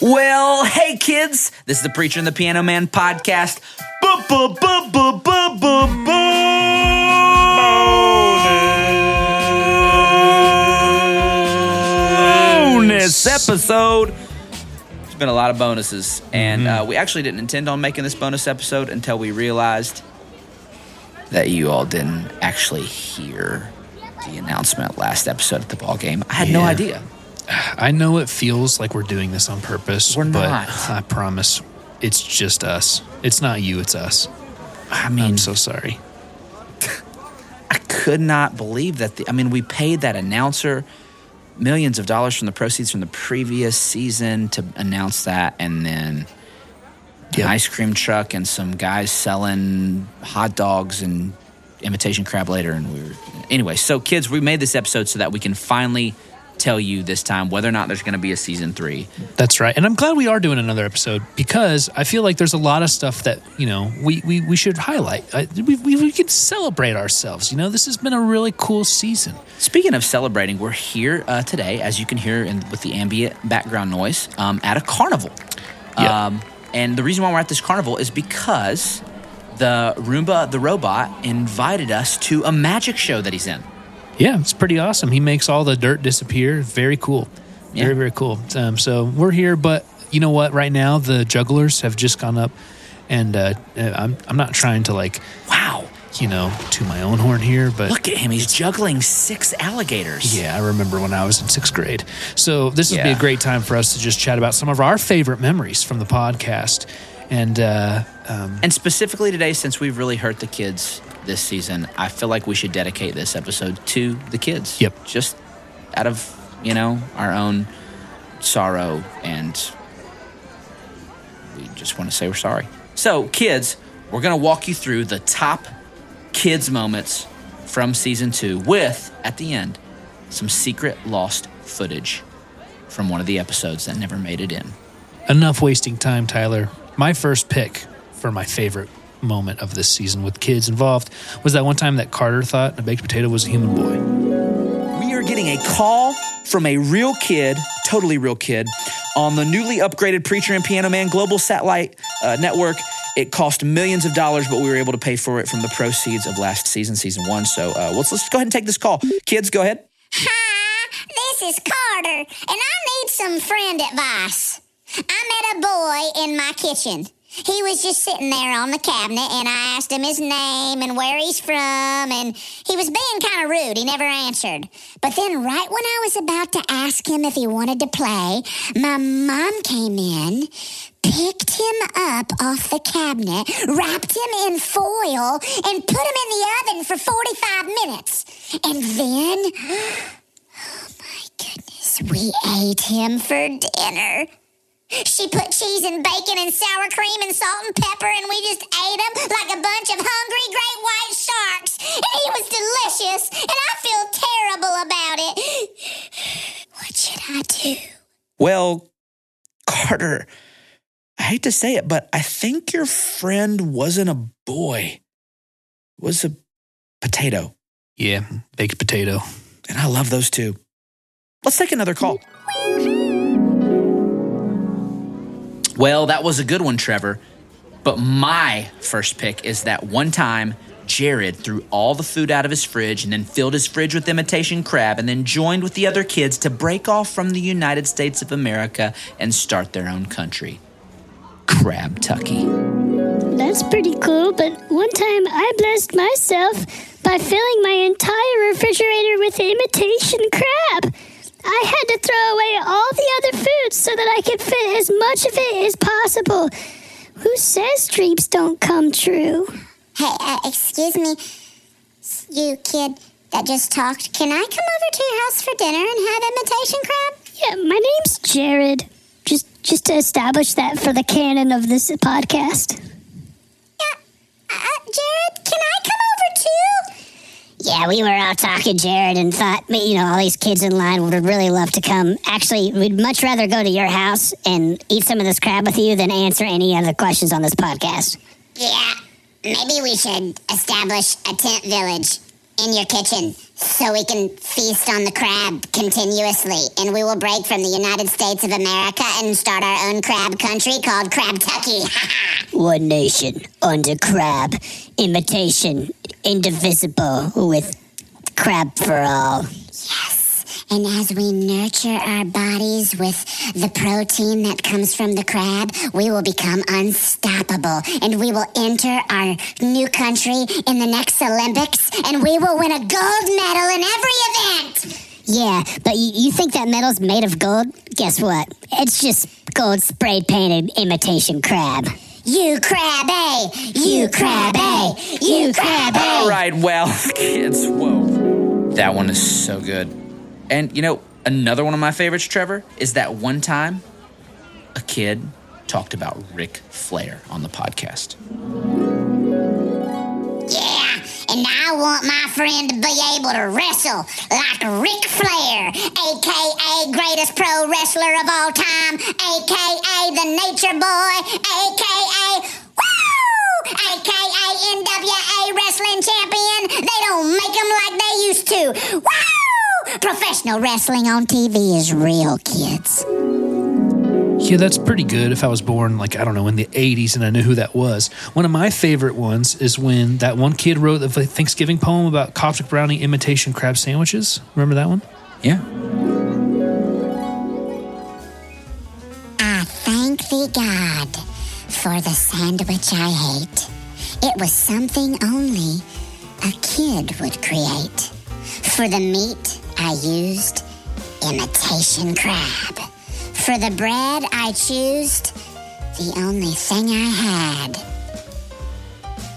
Well, hey kids, this is the Preacher and the Piano Man podcast. Bonus episode. There's been a lot of bonuses, and uh, we actually didn't intend on making this bonus episode until we realized that you all didn't actually hear the announcement last episode at the ball game. I had no idea. I know it feels like we're doing this on purpose, We're but not. I promise it's just us. It's not you, it's us. I mean, I'm so sorry. I could not believe that. The, I mean, we paid that announcer millions of dollars from the proceeds from the previous season to announce that, and then an ice cream truck and some guys selling hot dogs and imitation crab later. And we were anyway. So, kids, we made this episode so that we can finally tell you this time whether or not there's going to be a season three. That's right. And I'm glad we are doing another episode because I feel like there's a lot of stuff that, you know, we, we, we should highlight. I, we, we, we could celebrate ourselves. You know, this has been a really cool season. Speaking of celebrating, we're here uh, today, as you can hear in, with the ambient background noise, um, at a carnival. Yeah. Um, and the reason why we're at this carnival is because the Roomba the robot invited us to a magic show that he's in. Yeah, it's pretty awesome. He makes all the dirt disappear. Very cool. Yeah. Very, very cool. Um, so we're here, but you know what? Right now, the jugglers have just gone up, and uh, I'm, I'm not trying to, like, Wow. you know, to my own horn here, but Look at him. He's juggling six alligators. yeah, I remember when I was in sixth grade. So this would be a great time for us to just chat about some of our favorite memories from the podcast. And uh, um, And specifically today, since we've really hurt the kids this season, I feel like we should dedicate this episode to the kids. Yep. Just out of, you know, our own sorrow and we just want to say we're sorry. So, kids, we're going to walk you through the top kids moments from season two with, at the end, some secret lost footage from one of the episodes that never made it in. enough wasting time, Tyler. My first pick for my favorite moment of this season with kids involved was that one time that Carter thought a baked potato was a human boy. We are getting a call from a real kid, totally real kid, on the newly upgraded Preacher and Piano Man Global Satellite uh, Network. It cost millions of dollars, but we were able to pay for it from the proceeds of last season, season one. So uh, let's, let's go ahead and take this call. Kids, go ahead. Hi, this is Carter, and I need some friend advice. I met a boy in my kitchen. He was just sitting there on the cabinet, and I asked him his name and where he's from, and he was being kind of rude. He never answered. But then, right when I was about to ask him if he wanted to play, my mom came in, picked him up off the cabinet, wrapped him in foil, and put him in the oven for 45 minutes. And then oh my goodness, we ate him for dinner. She put cheese and bacon and sour cream and salt and pepper, and we just ate them like a bunch of hungry great white sharks. And he was delicious, and I feel terrible about it. What should I do? Well, Carter, I hate to say it, but I think your friend wasn't a boy, it was a potato. Yeah, baked potato. And I love those too. Let's take another call. Well, that was a good one, Trevor. But my first pick is that one time Jared threw all the food out of his fridge and then filled his fridge with imitation crab and then joined with the other kids to break off from the United States of America and start their own country. Crab Tucky. That's pretty cool, but one time I blessed myself by filling my entire refrigerator with imitation crab. I had to throw away all the other foods so that I could fit as much of it as possible. Who says dreams don't come true? Hey, uh, excuse me, you kid that just talked. Can I come over to your house for dinner and have imitation crab? Yeah, my name's Jared. Just just to establish that for the canon of this podcast. Yeah. Uh, Jared, can I come over too? Yeah, we were out talking, Jared, and thought, you know, all these kids in line would really love to come. Actually, we'd much rather go to your house and eat some of this crab with you than answer any other questions on this podcast. Yeah, maybe we should establish a tent village in your kitchen so we can feast on the crab continuously, and we will break from the United States of America and start our own crab country called Crabtucky. One nation under crab, imitation, indivisible with crab for all. And as we nurture our bodies with the protein that comes from the crab, we will become unstoppable. And we will enter our new country in the next Olympics, and we will win a gold medal in every event. Yeah, but you, you think that metal's made of gold? Guess what? It's just gold spray painted imitation crab. You crab A! You crab A! You crab A! All right, well, kids, whoa. That one is so good. And you know, another one of my favorites, Trevor, is that one time a kid talked about Ric Flair on the podcast. Yeah, and I want my friend to be able to wrestle like Ric Flair, aka greatest pro wrestler of all time, aka the Nature Boy, aka Woo! aka NWA Wrestling Champion. They don't make them like they used to. Woo! Professional wrestling on TV is real, kids. Yeah, that's pretty good. If I was born, like, I don't know, in the 80s and I knew who that was. One of my favorite ones is when that one kid wrote the Thanksgiving poem about cosmic brownie imitation crab sandwiches. Remember that one? Yeah. I thank thee, God, for the sandwich I hate. It was something only a kid would create. For the meat I used imitation crab. For the bread I choosed the only thing I had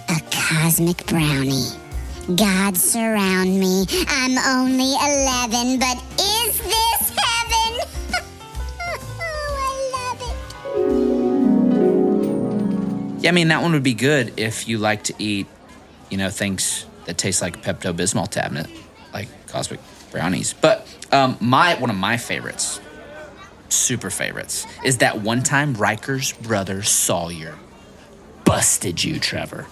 a cosmic brownie. God surround me. I'm only 11, but is this heaven? oh, I love it. Yeah, I mean, that one would be good if you like to eat, you know, things that taste like Pepto Bismol tablet, like cosmic brownies. But um, my one of my favorites, super favorites, is that one time Riker's brother Sawyer busted you, Trevor.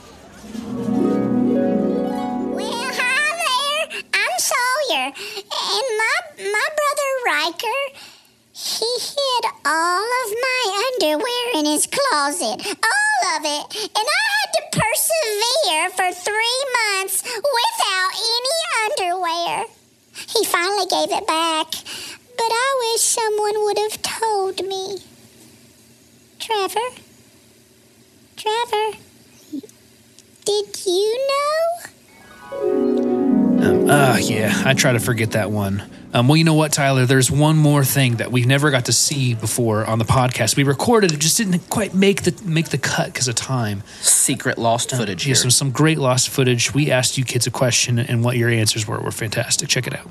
Well, hi there. I'm Sawyer, and my my brother Riker. He hid all of my underwear in his closet, all of it, and I had to persevere for three months without any underwear. He finally gave it back, but I wish someone would have told me. Trevor, Trevor, did you know? Um, uh, yeah, I try to forget that one. Um, well, you know what, Tyler? There's one more thing that we've never got to see before on the podcast. We recorded it, just didn't quite make the make the cut because of time. Secret lost footage Yeah, here. some some great lost footage. We asked you kids a question, and what your answers were were fantastic. Check it out.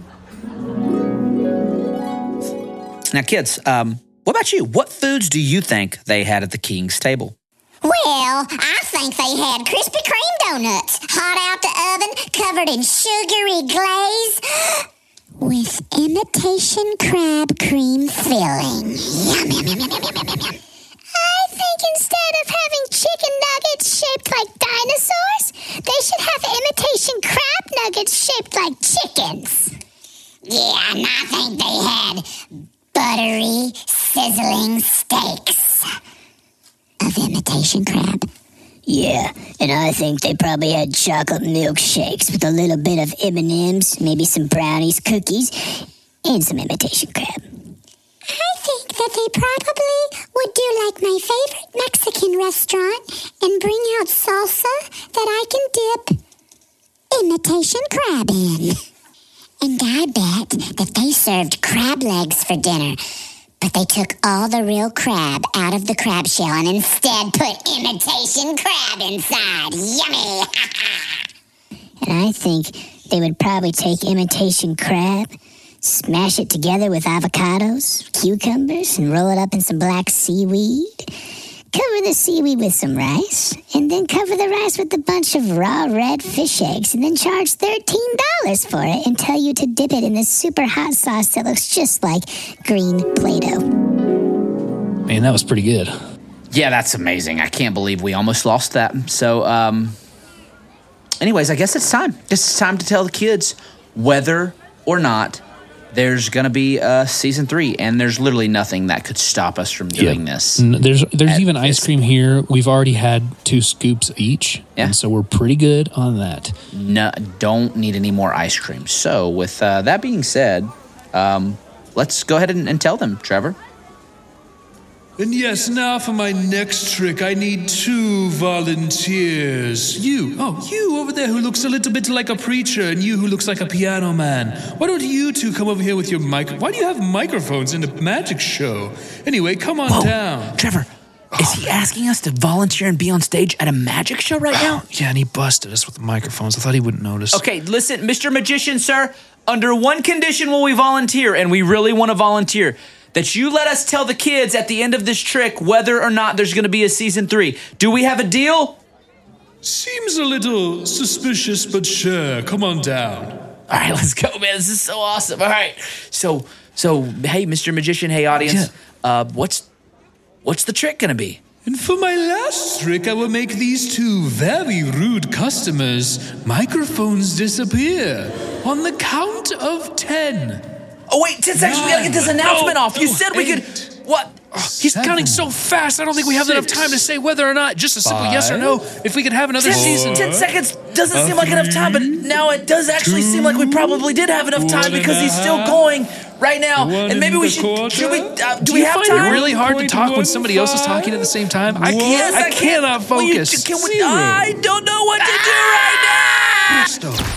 Now, kids, um, what about you? What foods do you think they had at the king's table? Well, I think they had Krispy Kreme donuts, hot out the oven, covered in sugary glaze, with imitation crab cream filling. Yum, yum, yum, yum, yum, yum, yum, yum. I think instead of having chicken nuggets shaped like dinosaurs, they should have imitation crab nuggets shaped like chickens. Yeah, and I think they had buttery, sizzling steaks of imitation crab. Yeah, and I think they probably had chocolate milkshakes with a little bit of M&Ms, maybe some brownies, cookies, and some imitation crab. I think that they probably would do like my favorite Mexican restaurant and bring out salsa that I can dip imitation crab in. And I bet that they served crab legs for dinner, but they took all the real crab out of the crab shell and instead put imitation crab inside. Yummy! And I think they would probably take imitation crab, smash it together with avocados, cucumbers, and roll it up in some black seaweed. Cover the seaweed with some rice, and then cover the rice with a bunch of raw red fish eggs, and then charge $13 for it and tell you to dip it in this super hot sauce that looks just like green Play Doh. Man, that was pretty good. Yeah, that's amazing. I can't believe we almost lost that. So, um, anyways, I guess it's time. Guess it's time to tell the kids whether or not there's going to be a season three, and there's literally nothing that could stop us from doing this. N- There's there's even ice this cream here. We've already had two scoops each, Yeah. and so we're pretty good on that. No, don't need any more ice cream. So, with uh, that being said, um, let's go ahead and, and tell them, Trevor. And yes, now for my next trick, I need two volunteers. You, oh, you over there who looks a little bit like a preacher, and you who looks like a piano man. Why don't you two come over here with your mic? Why do you have microphones in a magic show? Anyway, come on down. Trevor, is he asking us to volunteer and be on stage at a magic show right now? Yeah, and he busted us with the microphones. I thought he wouldn't notice. Okay, listen, Mr. Magician, sir. Under one condition will we volunteer, and we really want to volunteer. That you let us tell the kids at the end of this trick whether or not there's going to be a season three. Do we have a deal? Seems a little suspicious, but sure. Come on down. All right, let's go, man. This is so awesome. All right, so so hey, Mr. Magician, hey, audience, uh, what's what's the trick going to be? And for my last trick, I will make these two very rude customers microphones disappear on the count of ten. Oh wait, ten seconds. We gotta get this announcement No, off. You no, said we could. eight. What? He's counting so fast. I don't think we have enough time to say whether or not. Just a simple yes or no. If we could have another Ten, season. ten seconds doesn't seem like enough time, but now it does actually seem like we probably did have enough time because he's still going right now. And maybe we should. quarter. Should we? Uh, do, Do we you have find time? it really hard to talk when somebody else is talking at the same time? I can't. Yes, I, can't. cannot Will you- focus. can we- I don't know what to do right now. Presto.